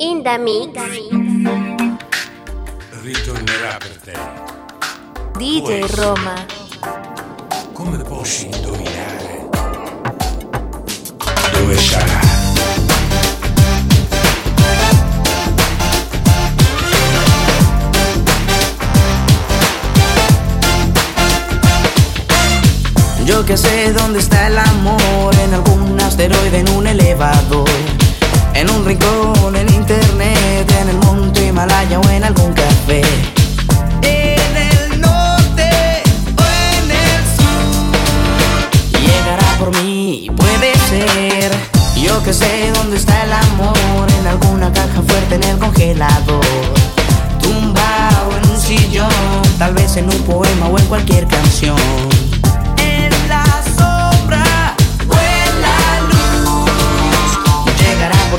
in the mix. Ritornerà per te. DJ Puoi pues, Roma. Come posso indovinare? Dove sarà? Yo que sé dónde está el amor, en algún asteroide, en un elevador en un rincón, en internet, en el monte Himalaya o en algún café. En el norte o en el sur, llegará por mí puede ser. Yo que sé dónde está el amor, en alguna caja fuerte en el congelador. Tumbado en un sillón, tal vez en un poema o en cualquier canción.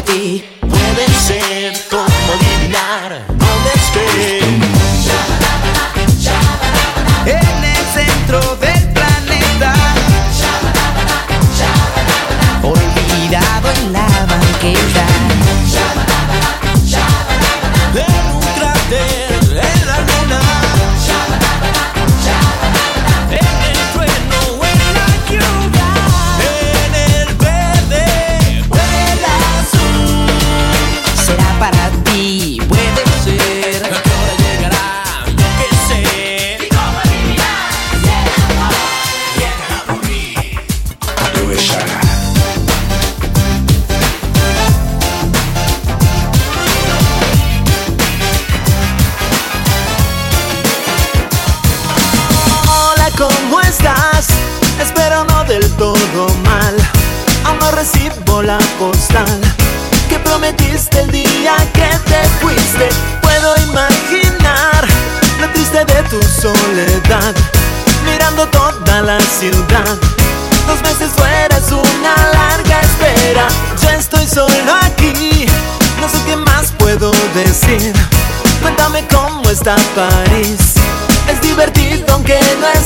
ti. Puede ser. hasta París. Es divertido aunque no es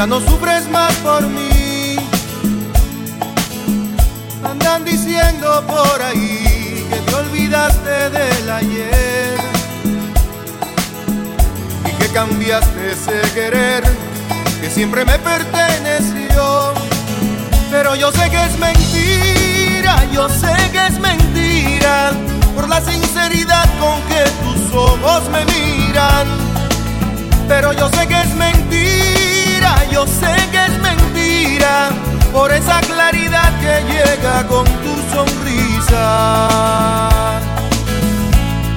ya no sufres más por mí. Andan diciendo por ahí que te olvidaste del ayer y que cambiaste ese querer que siempre me perteneció. Pero yo sé que es mentira, yo sé que es mentira, por la sinceridad con que tus ojos me miran. Pero yo sé que es mentira, yo sé que es mentira, por esa claridad que llega con tu sonrisa.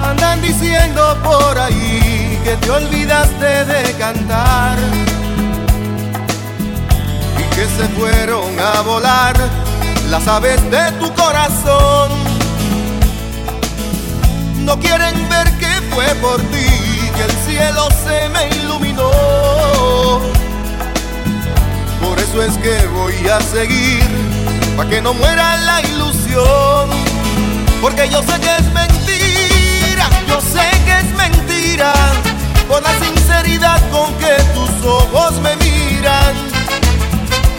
Andan diciendo por ahí que te olvidaste de cantar y que se fueron a volar las aves de tu corazón. No quieren ver que fue por ti que el cielo se me iluminó. Es que voy a seguir, para que no muera la ilusión. Porque yo sé que es mentira, yo sé que es mentira, por la sinceridad con que tus ojos me miran.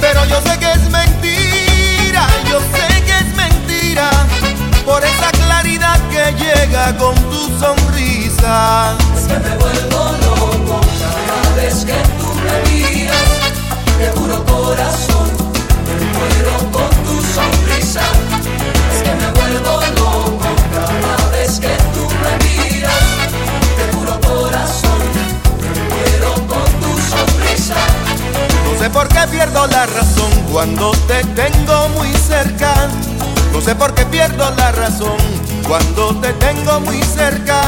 Pero yo sé que es mentira, yo sé que es mentira, por esa claridad que llega con tu sonrisa. Es que me vuelvo loco cada vez que tú me miras. Te juro corazón, muero con tu sonrisa. Es que me vuelvo loco cada vez que tú me miras. Te juro corazón, muero con tu sonrisa. No sé por qué pierdo la razón cuando te tengo muy cerca. No sé por qué pierdo la razón cuando te tengo muy cerca.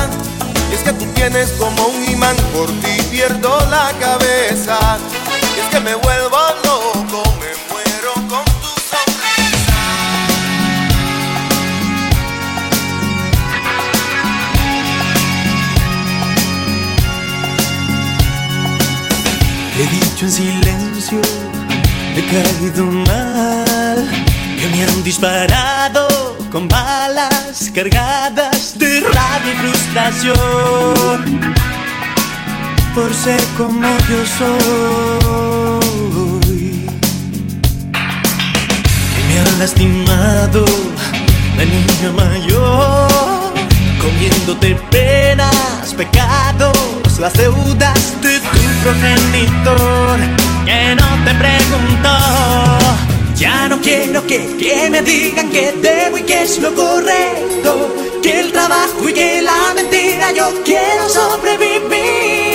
Y es que tú tienes como un imán, por ti pierdo la cabeza. Que me vuelvo loco, me muero con tu sonrisa. He dicho en silencio, he caído mal, que me han disparado con balas cargadas de rabia y frustración por ser como yo soy. Lastimado la niña mayor, comiéndote penas, pecados, las deudas de tu progenitor, que no te preguntó. Ya no quiero que, que me digan que debo y que es lo correcto, que el trabajo y que la mentira yo quiero sobrevivir.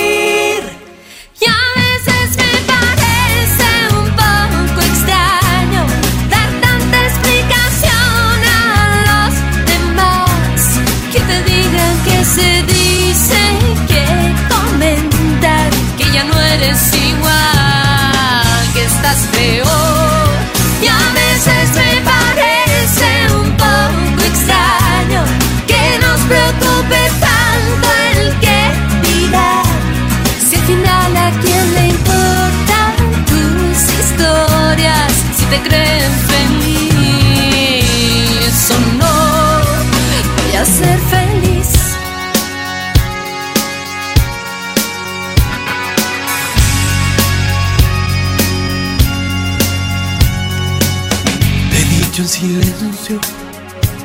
Historias, si te creen feliz o no, voy a ser feliz. Te he dicho en silencio,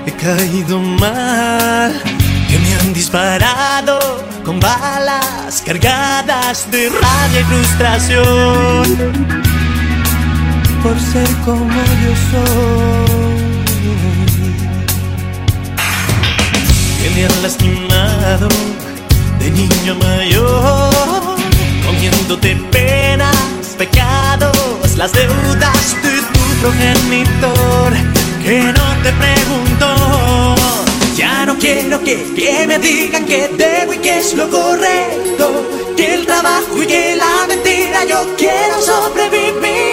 he caído mal, que me han disparado con balas cargadas de rabia y frustración por ser como yo soy. Que me han lastimado de niño mayor, comiéndote penas, pecados, las deudas de tu progenitor, que no te preguntó. Ya no quiero que, que me digan que debo y que es lo correcto, que el trabajo y que la mentira yo quiero sobrevivir.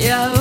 De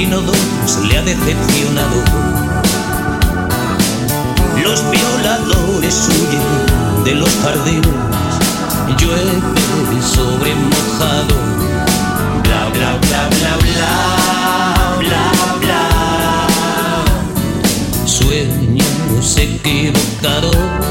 trinodo le ha decepcionado. Los violadores huyen de los jardines, llueve sobre mojado. Bla, bla, bla, bla, bla, bla, bla. Sueños equivocados.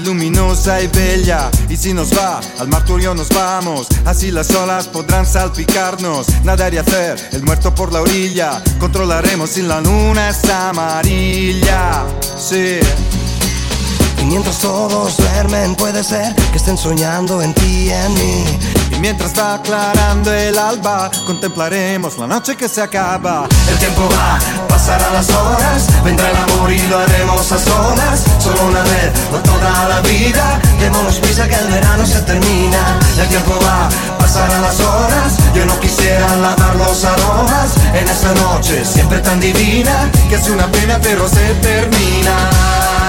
luminosa y bella. Y si nos va, al marturio nos vamos. Así las olas podrán salpicarnos. Nadar y hacer el muerto por la orilla. Controlaremos si la luna es amarilla. Sí. Y mientras todos duermen, puede ser que estén soñando en ti y en mí. Y mientras va aclarando el alba, contemplaremos la noche que se acaba. El tiempo va las horas, vendrá el amor y lo haremos a solas, solo una vez, no toda la vida, démonos prisa que el verano se termina, el tiempo va, pasarán las horas, yo no quisiera lavar los aromas, en esta noche siempre tan divina, que es una pena pero se termina.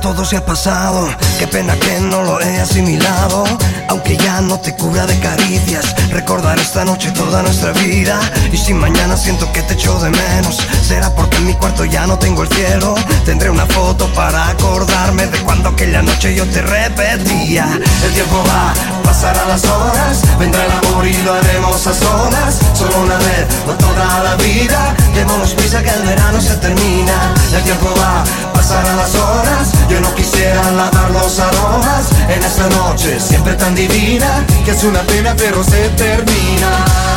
Todo se ha pasado. Qué pena que no lo he asimilado. Aunque ya no te cubra de caricias, recordar esta noche toda nuestra vida. Y si mañana siento que te echo de menos, será porque en mi cuarto ya no tengo el cielo. Tendré una foto para acordarme de cuando aquella noche yo te repetía. El tiempo va, pasarán las horas, vendrá el amor y lo haremos a solas. Solo una vez, no toda la vida. Démonos prisa que el verano se termina. El tiempo va, pasarán las horas. Yo no quisiera lavar los aromas en esta noche siempre tan divina que es una pena pero se termina.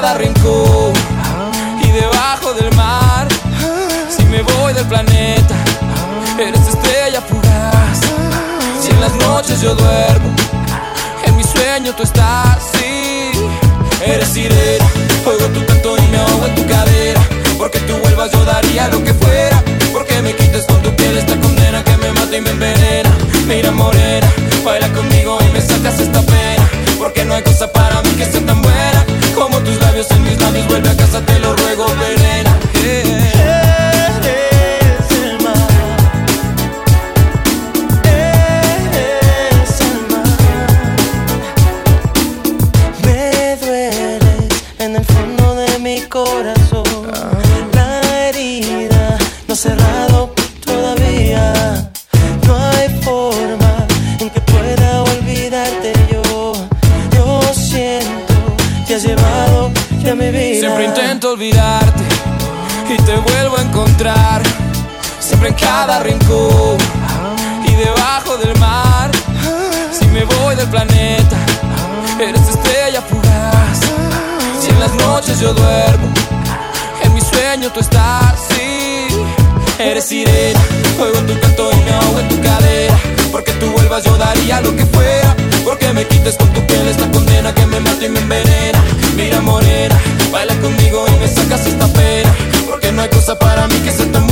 Cada rincón y debajo del mar. Si me voy del planeta, eres estrella fugaz. Si en las noches yo duermo, en mi sueño tú estás. Sí, eres sirena. Oigo tu canto y me ahogo en tu cadera. Porque tú vuelvas yo daría lo que fuera. Porque me quites con tu piel esta condena que me mata y me envenena. Mira morena, baila conmigo y me sacas esta pena. Porque no hay cosa para mí que sea tan buena Vuelve a casa, te duermo, en mi sueño tú estás. Sí, eres sirena. Oigo tu canto y me ahogo en tu cadera. Porque tú vuelvas yo daría lo que fuera. Porque me quites con tu piel esta condena que me mata y me envenena. Mira morena, baila conmigo y me sacas esta pena. Porque no hay cosa para mí que sea tan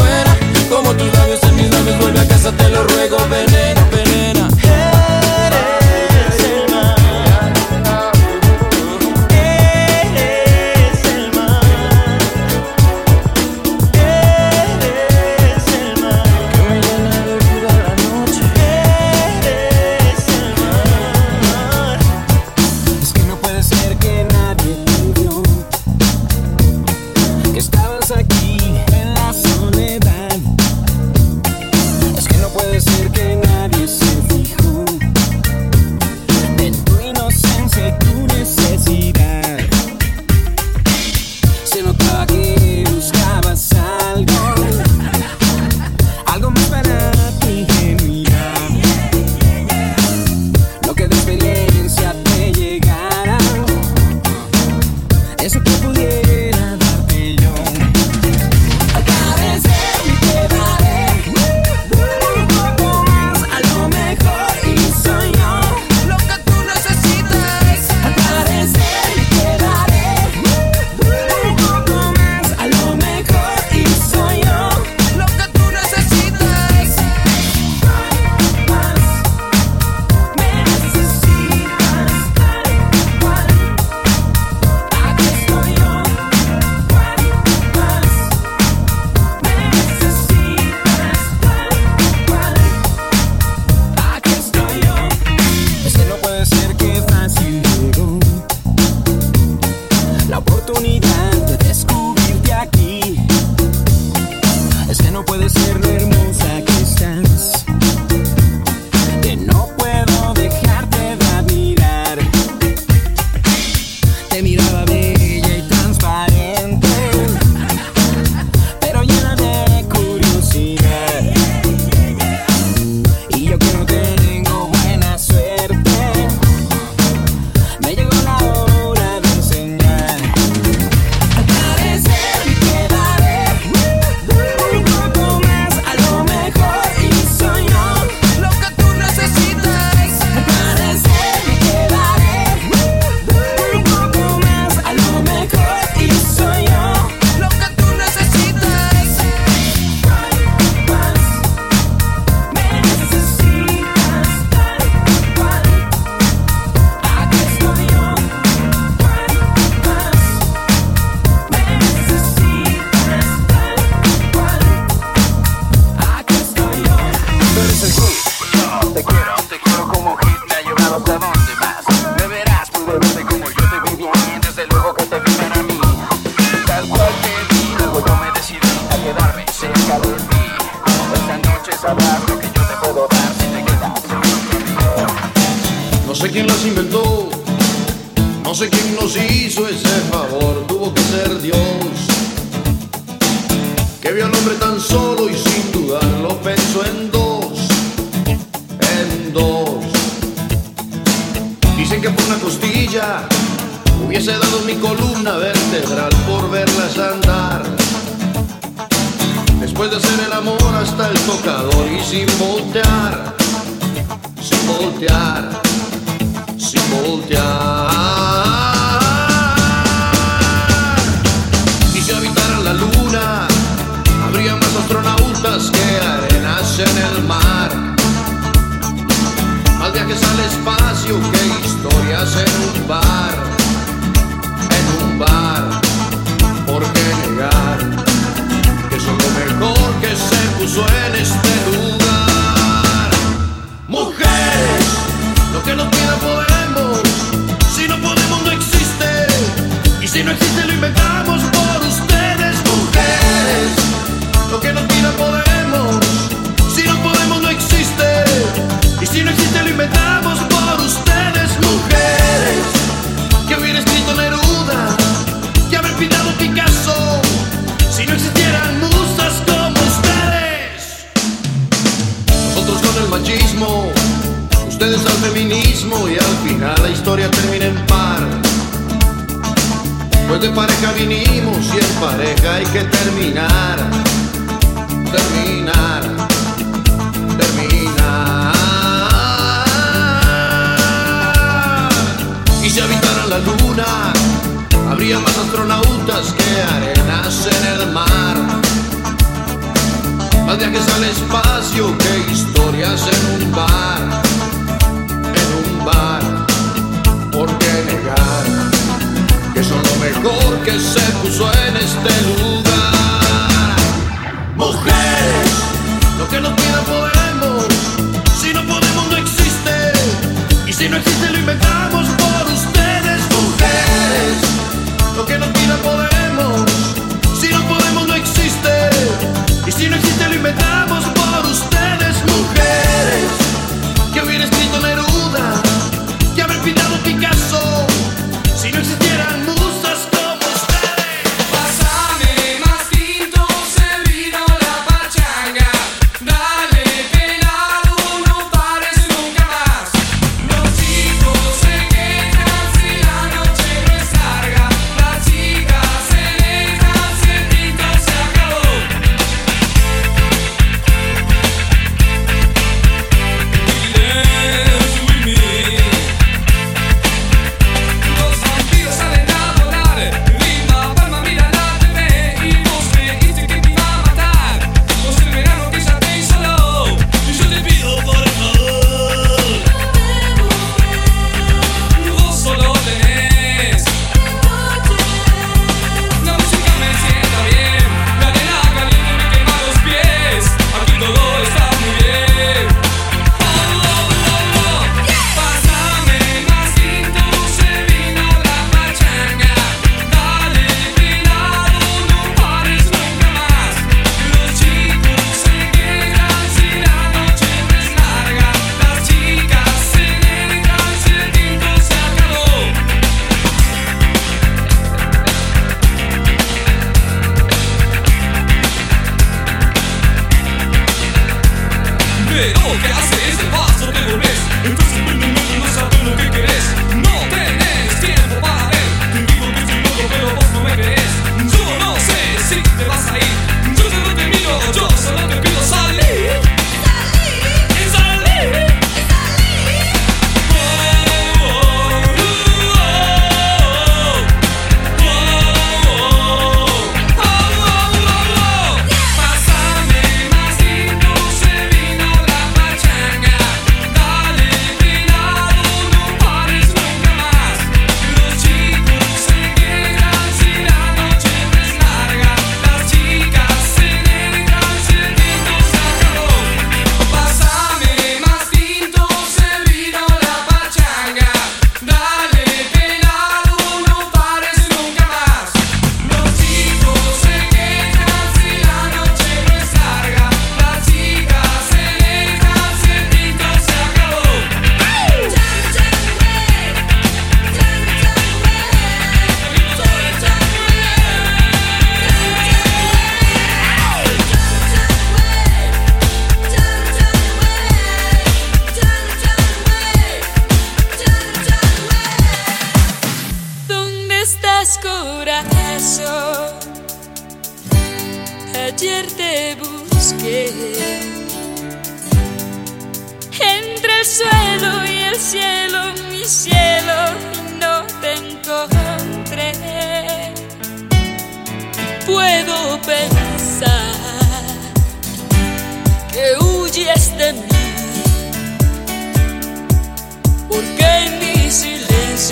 Bye.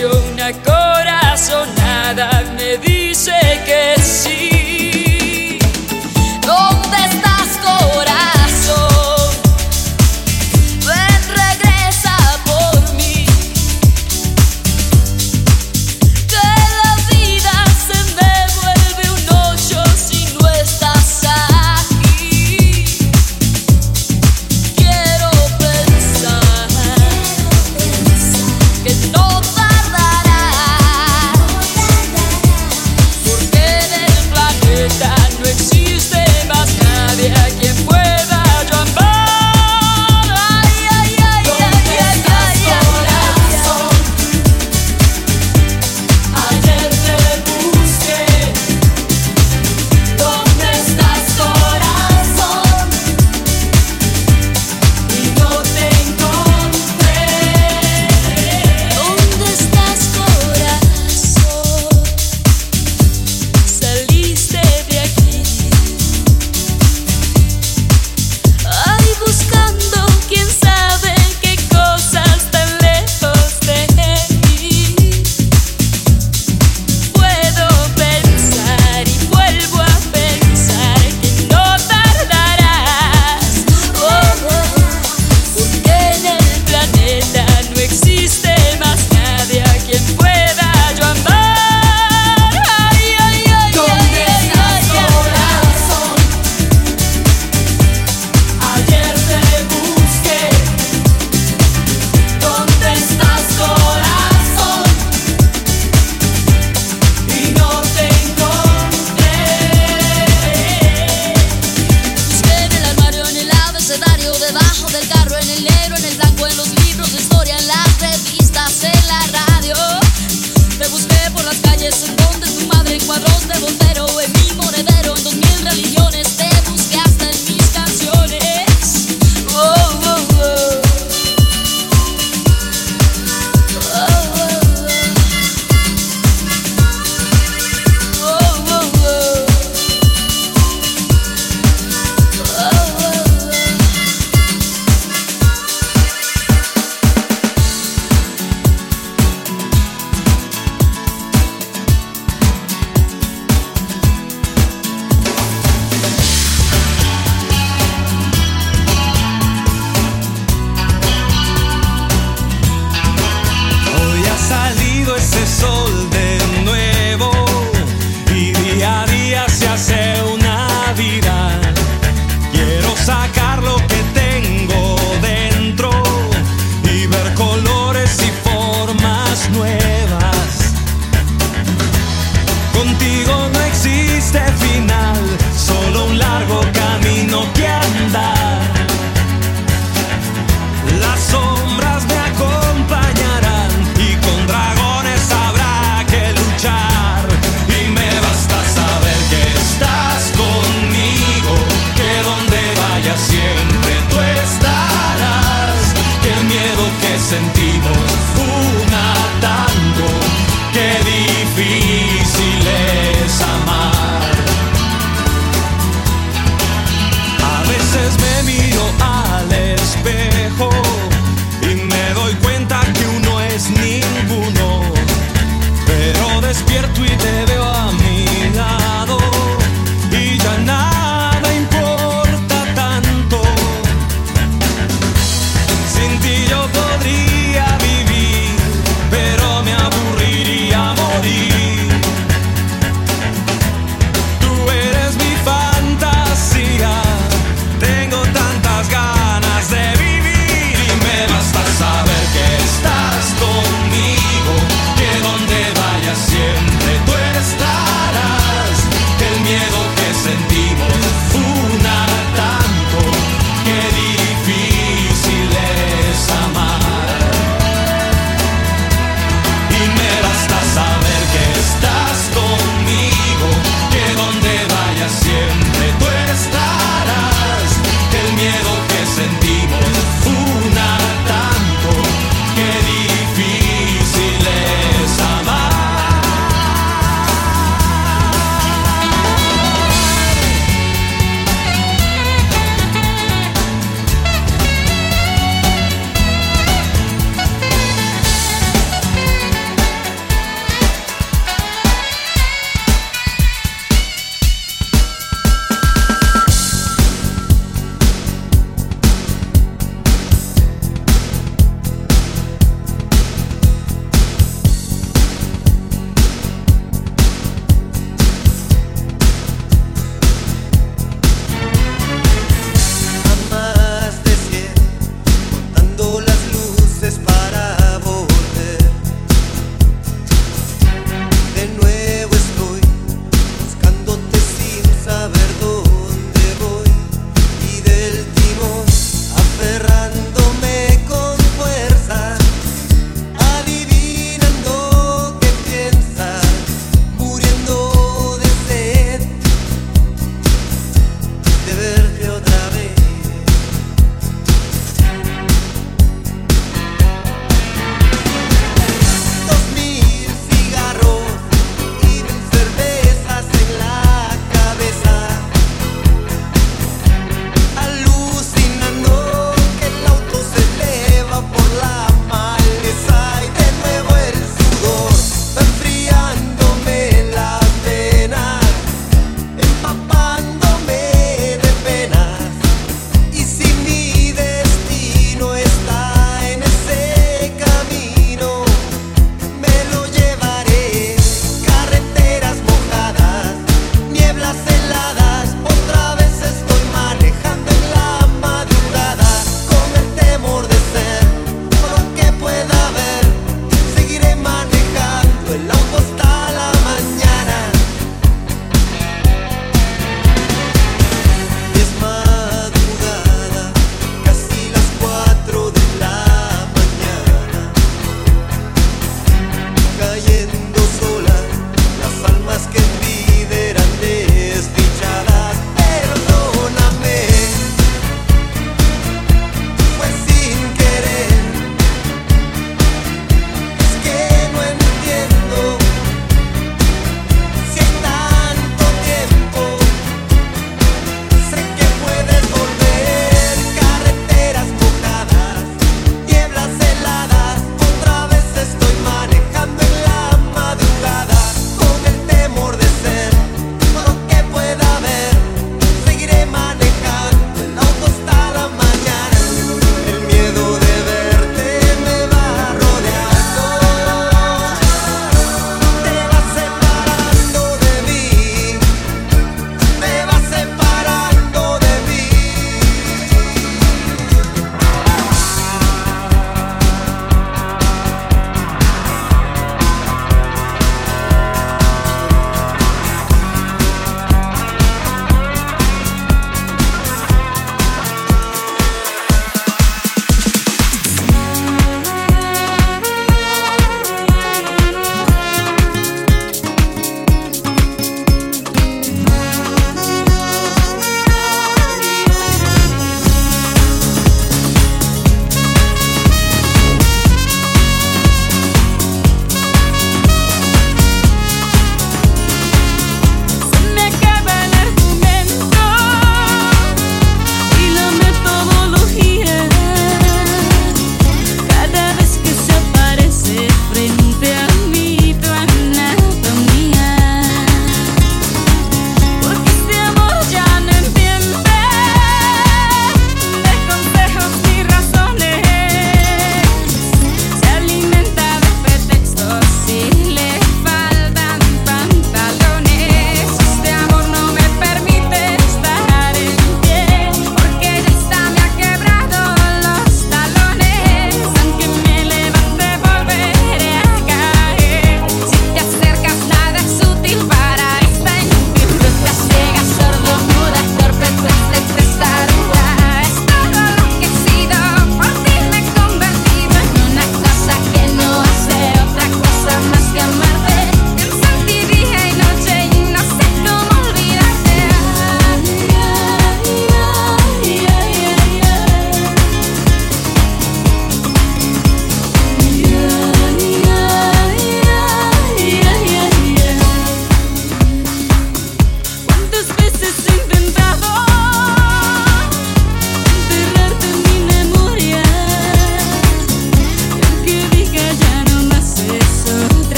Silencio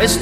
es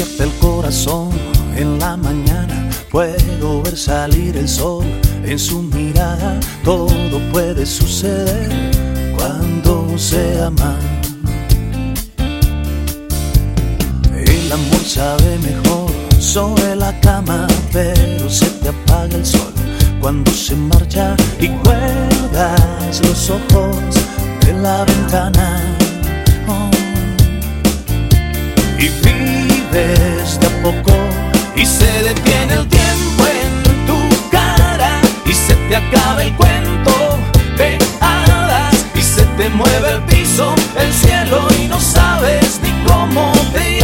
despierta el corazón en la mañana. Puedo ver salir el sol en su mirada. Todo puede suceder cuando se ama. El amor sabe mejor sobre la cama, pero se te apaga el sol cuando se marcha y cuelgas los ojos de la ventana. Oh. Y vives de a poco. Y se detiene el tiempo en tu cara y se te acaba el cuento de hadas y se te mueve el piso, el cielo y no sabes ni cómo te